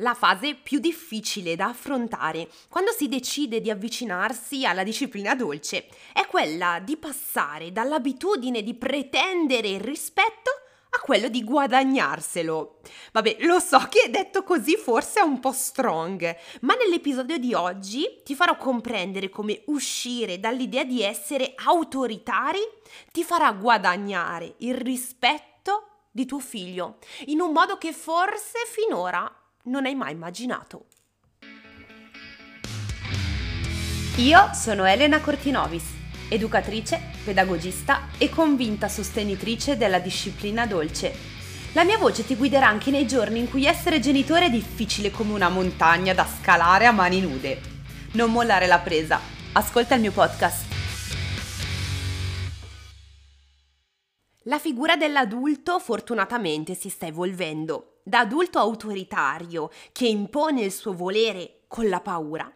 la fase più difficile da affrontare quando si decide di avvicinarsi alla disciplina dolce è quella di passare dall'abitudine di pretendere il rispetto a quello di guadagnarselo. Vabbè, lo so che detto così forse è un po' strong, ma nell'episodio di oggi ti farò comprendere come uscire dall'idea di essere autoritari ti farà guadagnare il rispetto di tuo figlio in un modo che forse finora non hai mai immaginato. Io sono Elena Cortinovis, educatrice, pedagogista e convinta sostenitrice della disciplina dolce. La mia voce ti guiderà anche nei giorni in cui essere genitore è difficile come una montagna da scalare a mani nude. Non mollare la presa. Ascolta il mio podcast. La figura dell'adulto fortunatamente si sta evolvendo, da adulto autoritario che impone il suo volere con la paura,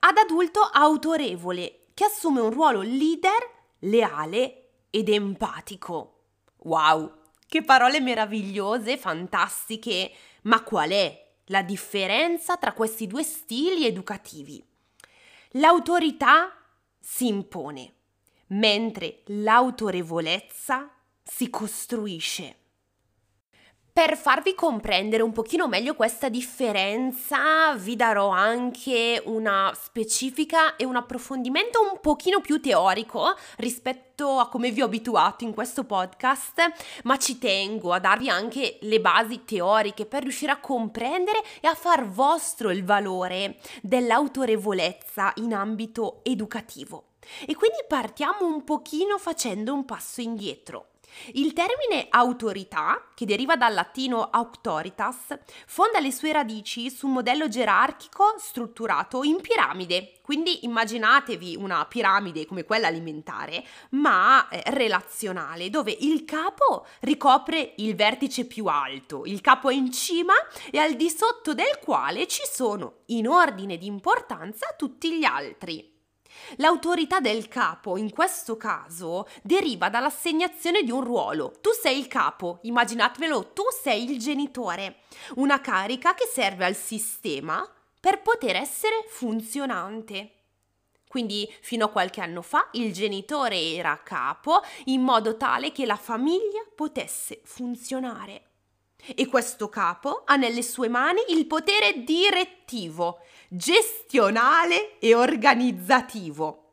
ad adulto autorevole che assume un ruolo leader, leale ed empatico. Wow, che parole meravigliose, fantastiche, ma qual è la differenza tra questi due stili educativi? L'autorità si impone, mentre l'autorevolezza si costruisce. Per farvi comprendere un pochino meglio questa differenza, vi darò anche una specifica e un approfondimento un pochino più teorico rispetto a come vi ho abituato in questo podcast, ma ci tengo a darvi anche le basi teoriche per riuscire a comprendere e a far vostro il valore dell'autorevolezza in ambito educativo. E quindi partiamo un pochino facendo un passo indietro. Il termine autorità, che deriva dal latino auctoritas, fonda le sue radici su un modello gerarchico strutturato in piramide. Quindi immaginatevi una piramide come quella alimentare, ma eh, relazionale, dove il capo ricopre il vertice più alto, il capo è in cima e al di sotto del quale ci sono, in ordine di importanza, tutti gli altri. L'autorità del capo, in questo caso, deriva dall'assegnazione di un ruolo. Tu sei il capo, immaginatevelo, tu sei il genitore. Una carica che serve al sistema per poter essere funzionante. Quindi fino a qualche anno fa il genitore era capo in modo tale che la famiglia potesse funzionare. E questo capo ha nelle sue mani il potere direttivo, gestionale e organizzativo.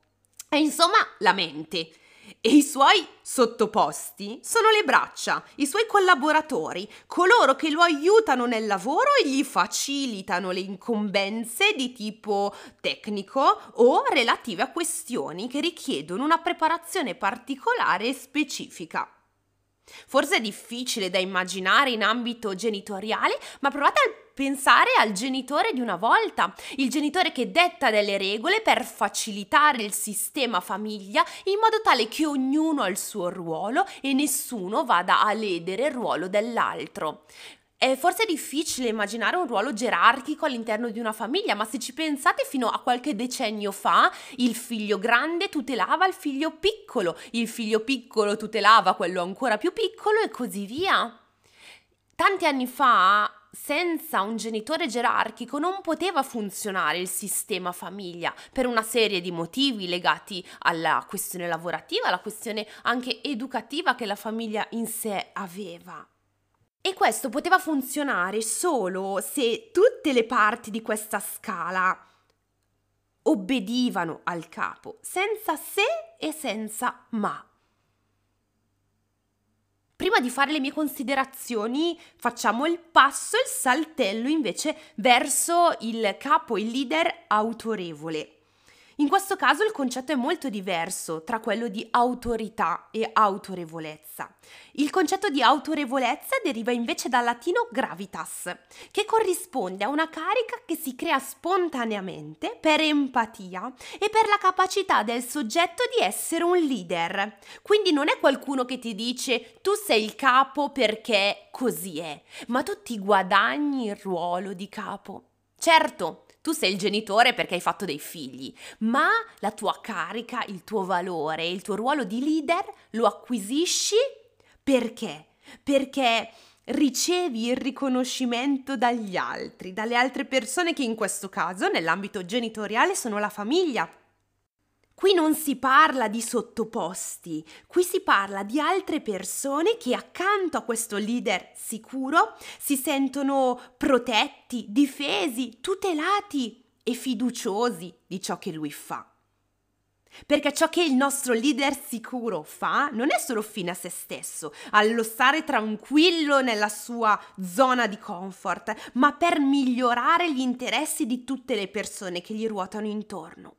E insomma la mente. E i suoi sottoposti sono le braccia, i suoi collaboratori, coloro che lo aiutano nel lavoro e gli facilitano le incombenze di tipo tecnico o relative a questioni che richiedono una preparazione particolare e specifica. Forse è difficile da immaginare in ambito genitoriale, ma provate a pensare al genitore di una volta, il genitore che detta delle regole per facilitare il sistema famiglia in modo tale che ognuno ha il suo ruolo e nessuno vada a ledere il ruolo dell'altro. È forse difficile immaginare un ruolo gerarchico all'interno di una famiglia, ma se ci pensate fino a qualche decennio fa, il figlio grande tutelava il figlio piccolo, il figlio piccolo tutelava quello ancora più piccolo e così via. Tanti anni fa, senza un genitore gerarchico non poteva funzionare il sistema famiglia per una serie di motivi legati alla questione lavorativa, alla questione anche educativa che la famiglia in sé aveva. E questo poteva funzionare solo se tutte le parti di questa scala obbedivano al capo, senza se e senza ma. Prima di fare le mie considerazioni, facciamo il passo, il saltello invece verso il capo, il leader autorevole. In questo caso il concetto è molto diverso tra quello di autorità e autorevolezza. Il concetto di autorevolezza deriva invece dal latino gravitas, che corrisponde a una carica che si crea spontaneamente per empatia e per la capacità del soggetto di essere un leader. Quindi non è qualcuno che ti dice tu sei il capo perché così è, ma tu ti guadagni il ruolo di capo. Certo, tu sei il genitore perché hai fatto dei figli, ma la tua carica, il tuo valore, il tuo ruolo di leader lo acquisisci perché? Perché ricevi il riconoscimento dagli altri, dalle altre persone che in questo caso nell'ambito genitoriale sono la famiglia. Qui non si parla di sottoposti, qui si parla di altre persone che accanto a questo leader sicuro si sentono protetti, difesi, tutelati e fiduciosi di ciò che lui fa. Perché ciò che il nostro leader sicuro fa non è solo fine a se stesso, allo stare tranquillo nella sua zona di comfort, ma per migliorare gli interessi di tutte le persone che gli ruotano intorno.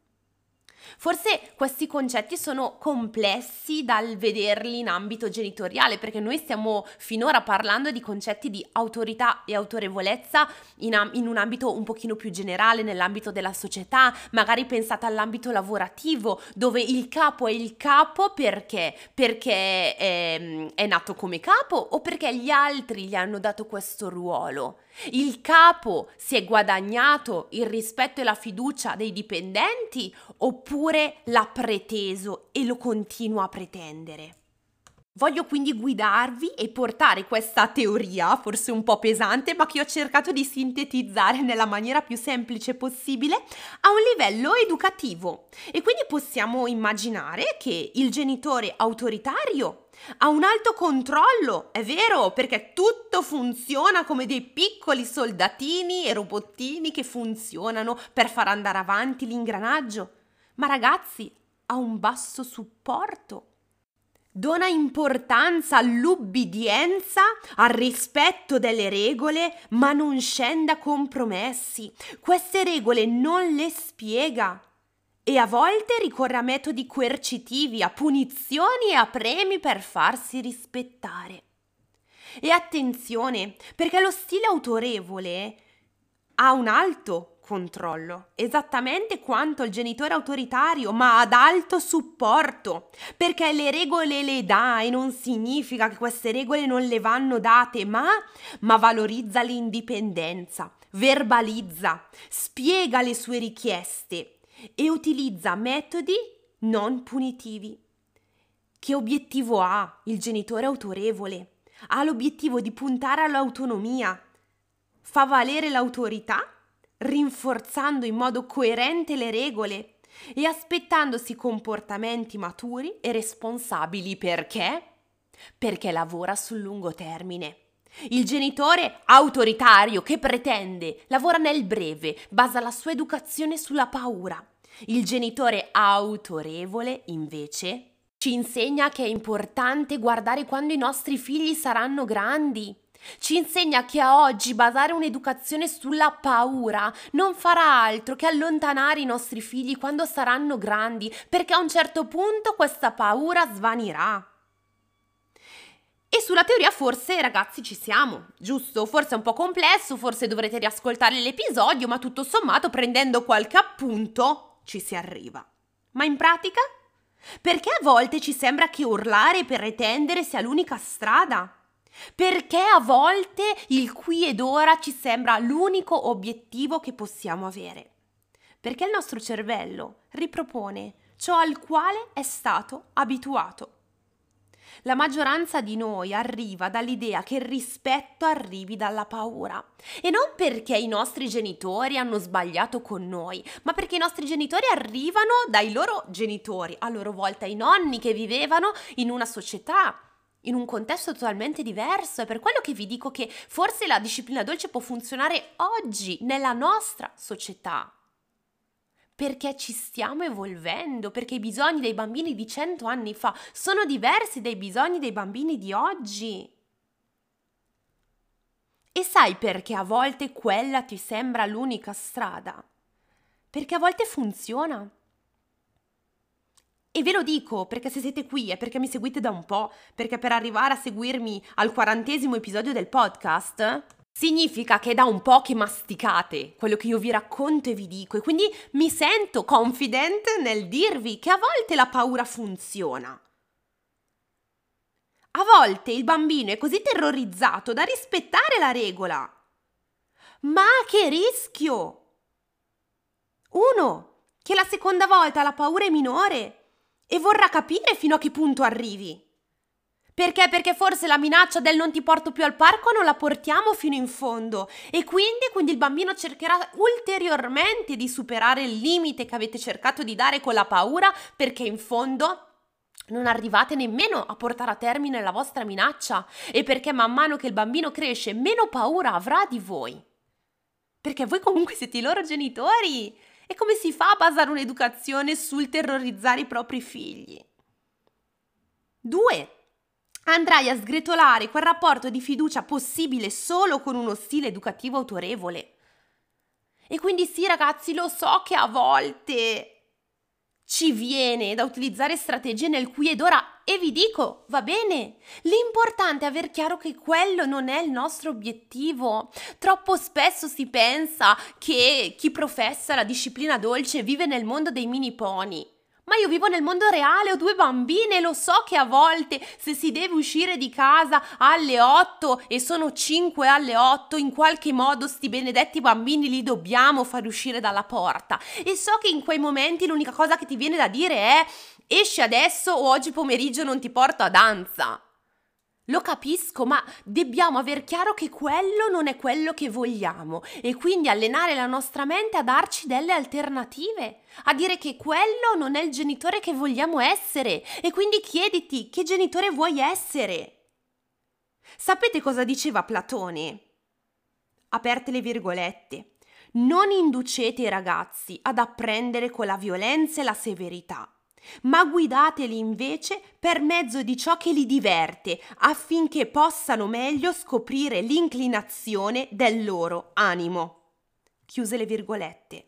Forse questi concetti sono complessi dal vederli in ambito genitoriale, perché noi stiamo finora parlando di concetti di autorità e autorevolezza in, am- in un ambito un pochino più generale, nell'ambito della società, magari pensate all'ambito lavorativo, dove il capo è il capo perché? Perché è, è nato come capo o perché gli altri gli hanno dato questo ruolo. Il capo si è guadagnato il rispetto e la fiducia dei dipendenti oppure l'ha preteso e lo continua a pretendere? Voglio quindi guidarvi e portare questa teoria, forse un po' pesante, ma che ho cercato di sintetizzare nella maniera più semplice possibile, a un livello educativo. E quindi possiamo immaginare che il genitore autoritario ha un alto controllo, è vero, perché tutto funziona come dei piccoli soldatini e robottini che funzionano per far andare avanti l'ingranaggio. Ma ragazzi, ha un basso supporto Dona importanza all'ubbidienza, al rispetto delle regole, ma non scende a compromessi. Queste regole non le spiega. E a volte ricorre a metodi coercitivi, a punizioni e a premi per farsi rispettare. E attenzione, perché lo stile autorevole ha un alto controllo, esattamente quanto il genitore autoritario, ma ad alto supporto, perché le regole le dà e non significa che queste regole non le vanno date, ma, ma valorizza l'indipendenza, verbalizza, spiega le sue richieste e utilizza metodi non punitivi. Che obiettivo ha il genitore autorevole? Ha l'obiettivo di puntare all'autonomia, fa valere l'autorità rinforzando in modo coerente le regole e aspettandosi comportamenti maturi e responsabili perché? Perché lavora sul lungo termine. Il genitore autoritario che pretende lavora nel breve, basa la sua educazione sulla paura. Il genitore autorevole, invece, ci insegna che è importante guardare quando i nostri figli saranno grandi ci insegna che a oggi basare un'educazione sulla paura non farà altro che allontanare i nostri figli quando saranno grandi, perché a un certo punto questa paura svanirà. E sulla teoria forse ragazzi ci siamo, giusto? Forse è un po' complesso, forse dovrete riascoltare l'episodio, ma tutto sommato prendendo qualche appunto ci si arriva. Ma in pratica? Perché a volte ci sembra che urlare e pretendere sia l'unica strada? Perché a volte il qui ed ora ci sembra l'unico obiettivo che possiamo avere. Perché il nostro cervello ripropone ciò al quale è stato abituato. La maggioranza di noi arriva dall'idea che il rispetto arrivi dalla paura. E non perché i nostri genitori hanno sbagliato con noi, ma perché i nostri genitori arrivano dai loro genitori, a loro volta i nonni che vivevano in una società in un contesto totalmente diverso. È per quello che vi dico che forse la disciplina dolce può funzionare oggi nella nostra società. Perché ci stiamo evolvendo, perché i bisogni dei bambini di cento anni fa sono diversi dai bisogni dei bambini di oggi. E sai perché a volte quella ti sembra l'unica strada? Perché a volte funziona. E ve lo dico perché se siete qui è perché mi seguite da un po', perché per arrivare a seguirmi al quarantesimo episodio del podcast significa che è da un po' che masticate quello che io vi racconto e vi dico e quindi mi sento confident nel dirvi che a volte la paura funziona. A volte il bambino è così terrorizzato da rispettare la regola. Ma che rischio! Uno, che la seconda volta la paura è minore e vorrà capire fino a che punto arrivi. Perché? Perché forse la minaccia del non ti porto più al parco non la portiamo fino in fondo e quindi, quindi il bambino cercherà ulteriormente di superare il limite che avete cercato di dare con la paura perché in fondo non arrivate nemmeno a portare a termine la vostra minaccia e perché man mano che il bambino cresce meno paura avrà di voi. Perché voi comunque siete i loro genitori. E come si fa a basare un'educazione sul terrorizzare i propri figli? 2. Andrai a sgretolare quel rapporto di fiducia possibile solo con uno stile educativo autorevole. E quindi sì ragazzi, lo so che a volte ci viene da utilizzare strategie nel qui ed ora e vi dico, va bene, l'importante è aver chiaro che quello non è il nostro obiettivo. Troppo spesso si pensa che chi professa la disciplina dolce vive nel mondo dei mini pony. Ma io vivo nel mondo reale, ho due bambine lo so che a volte se si deve uscire di casa alle 8 e sono 5 alle 8, in qualche modo sti benedetti bambini li dobbiamo far uscire dalla porta. E so che in quei momenti l'unica cosa che ti viene da dire è esci adesso o oggi pomeriggio non ti porto a danza. Lo capisco, ma dobbiamo aver chiaro che quello non è quello che vogliamo e quindi allenare la nostra mente a darci delle alternative, a dire che quello non è il genitore che vogliamo essere e quindi chiediti che genitore vuoi essere. Sapete cosa diceva Platone? Aperte le virgolette. Non inducete i ragazzi ad apprendere con la violenza e la severità ma guidateli invece per mezzo di ciò che li diverte, affinché possano meglio scoprire l'inclinazione del loro animo. Chiuse le virgolette.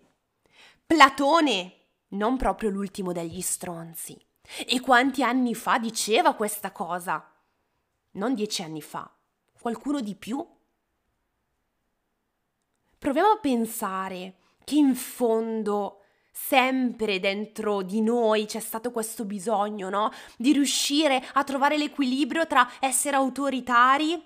Platone, non proprio l'ultimo degli stronzi. E quanti anni fa diceva questa cosa? Non dieci anni fa, qualcuno di più? Proviamo a pensare che in fondo sempre dentro di noi c'è stato questo bisogno, no? Di riuscire a trovare l'equilibrio tra essere autoritari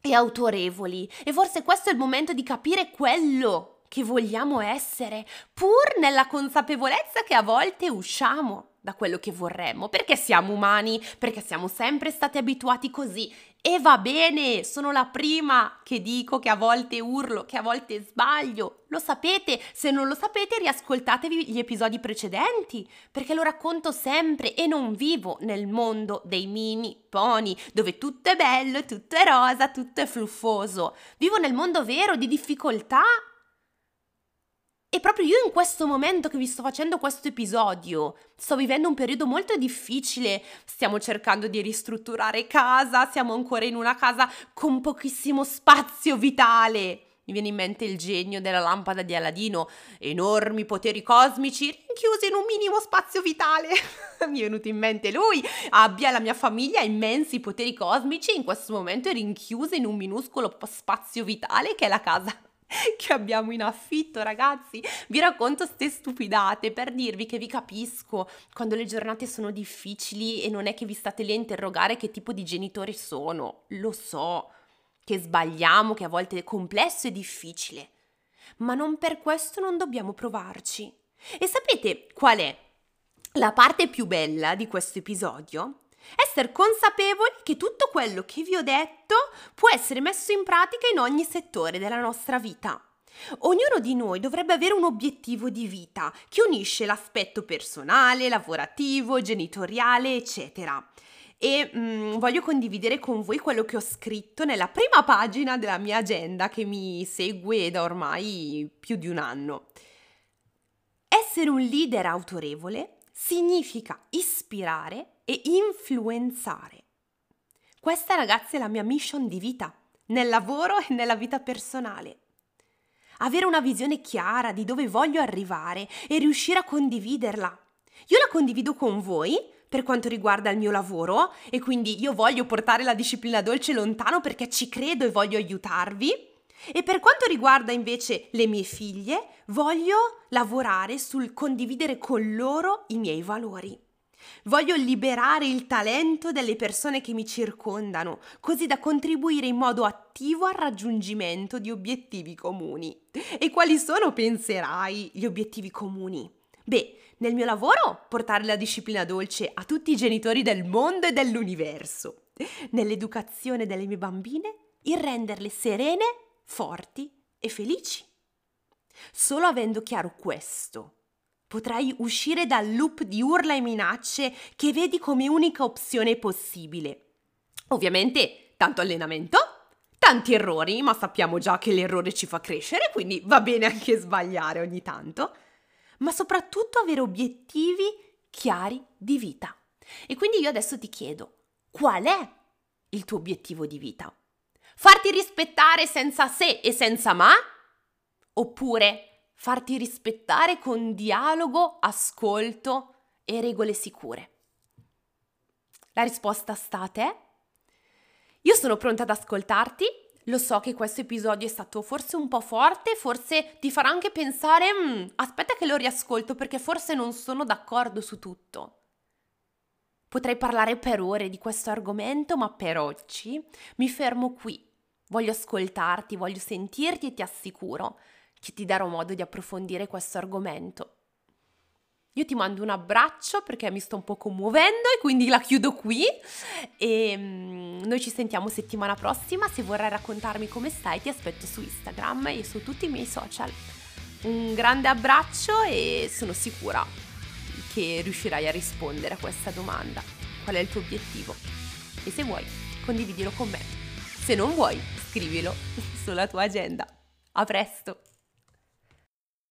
e autorevoli. E forse questo è il momento di capire quello che vogliamo essere, pur nella consapevolezza che a volte usciamo da quello che vorremmo, perché siamo umani, perché siamo sempre stati abituati così. E va bene, sono la prima che dico che a volte urlo, che a volte sbaglio. Lo sapete, se non lo sapete riascoltatevi gli episodi precedenti, perché lo racconto sempre e non vivo nel mondo dei mini pony, dove tutto è bello, tutto è rosa, tutto è fluffoso. Vivo nel mondo vero di difficoltà e proprio io in questo momento che vi sto facendo questo episodio, sto vivendo un periodo molto difficile, stiamo cercando di ristrutturare casa, siamo ancora in una casa con pochissimo spazio vitale. Mi viene in mente il genio della lampada di Aladino, enormi poteri cosmici rinchiusi in un minimo spazio vitale. Mi è venuto in mente lui, abbia la mia famiglia immensi poteri cosmici, in questo momento è rinchiusa in un minuscolo spazio vitale che è la casa che abbiamo in affitto, ragazzi. Vi racconto ste stupidate per dirvi che vi capisco quando le giornate sono difficili e non è che vi state lì a interrogare che tipo di genitori sono. Lo so che sbagliamo, che a volte è complesso e difficile. Ma non per questo non dobbiamo provarci. E sapete qual è la parte più bella di questo episodio? Essere consapevoli che tutto quello che vi ho detto può essere messo in pratica in ogni settore della nostra vita. Ognuno di noi dovrebbe avere un obiettivo di vita che unisce l'aspetto personale, lavorativo, genitoriale, eccetera. E mm, voglio condividere con voi quello che ho scritto nella prima pagina della mia agenda che mi segue da ormai più di un anno. Essere un leader autorevole significa ispirare e influenzare. Questa ragazzi è la mia mission di vita, nel lavoro e nella vita personale. Avere una visione chiara di dove voglio arrivare e riuscire a condividerla. Io la condivido con voi per quanto riguarda il mio lavoro e quindi io voglio portare la disciplina dolce lontano perché ci credo e voglio aiutarvi e per quanto riguarda invece le mie figlie, voglio lavorare sul condividere con loro i miei valori. Voglio liberare il talento delle persone che mi circondano, così da contribuire in modo attivo al raggiungimento di obiettivi comuni. E quali sono, penserai, gli obiettivi comuni? Beh, nel mio lavoro portare la disciplina dolce a tutti i genitori del mondo e dell'universo. nell'educazione delle mie bambine il renderle serene, forti e felici. Solo avendo chiaro questo, potrai uscire dal loop di urla e minacce che vedi come unica opzione possibile. Ovviamente, tanto allenamento, tanti errori, ma sappiamo già che l'errore ci fa crescere, quindi va bene anche sbagliare ogni tanto, ma soprattutto avere obiettivi chiari di vita. E quindi io adesso ti chiedo, qual è il tuo obiettivo di vita? Farti rispettare senza se e senza ma? Oppure farti rispettare con dialogo, ascolto e regole sicure? La risposta sta a te. Io sono pronta ad ascoltarti. Lo so che questo episodio è stato forse un po' forte, forse ti farà anche pensare, mm, aspetta che lo riascolto perché forse non sono d'accordo su tutto. Potrei parlare per ore di questo argomento, ma per oggi mi fermo qui. Voglio ascoltarti, voglio sentirti e ti assicuro che ti darò modo di approfondire questo argomento. Io ti mando un abbraccio perché mi sto un po' commuovendo e quindi la chiudo qui e mm, noi ci sentiamo settimana prossima. Se vorrai raccontarmi come stai ti aspetto su Instagram e su tutti i miei social. Un grande abbraccio e sono sicura che riuscirai a rispondere a questa domanda. Qual è il tuo obiettivo? E se vuoi, condividilo con me. Se non vuoi, scrivilo sulla tua agenda. A presto!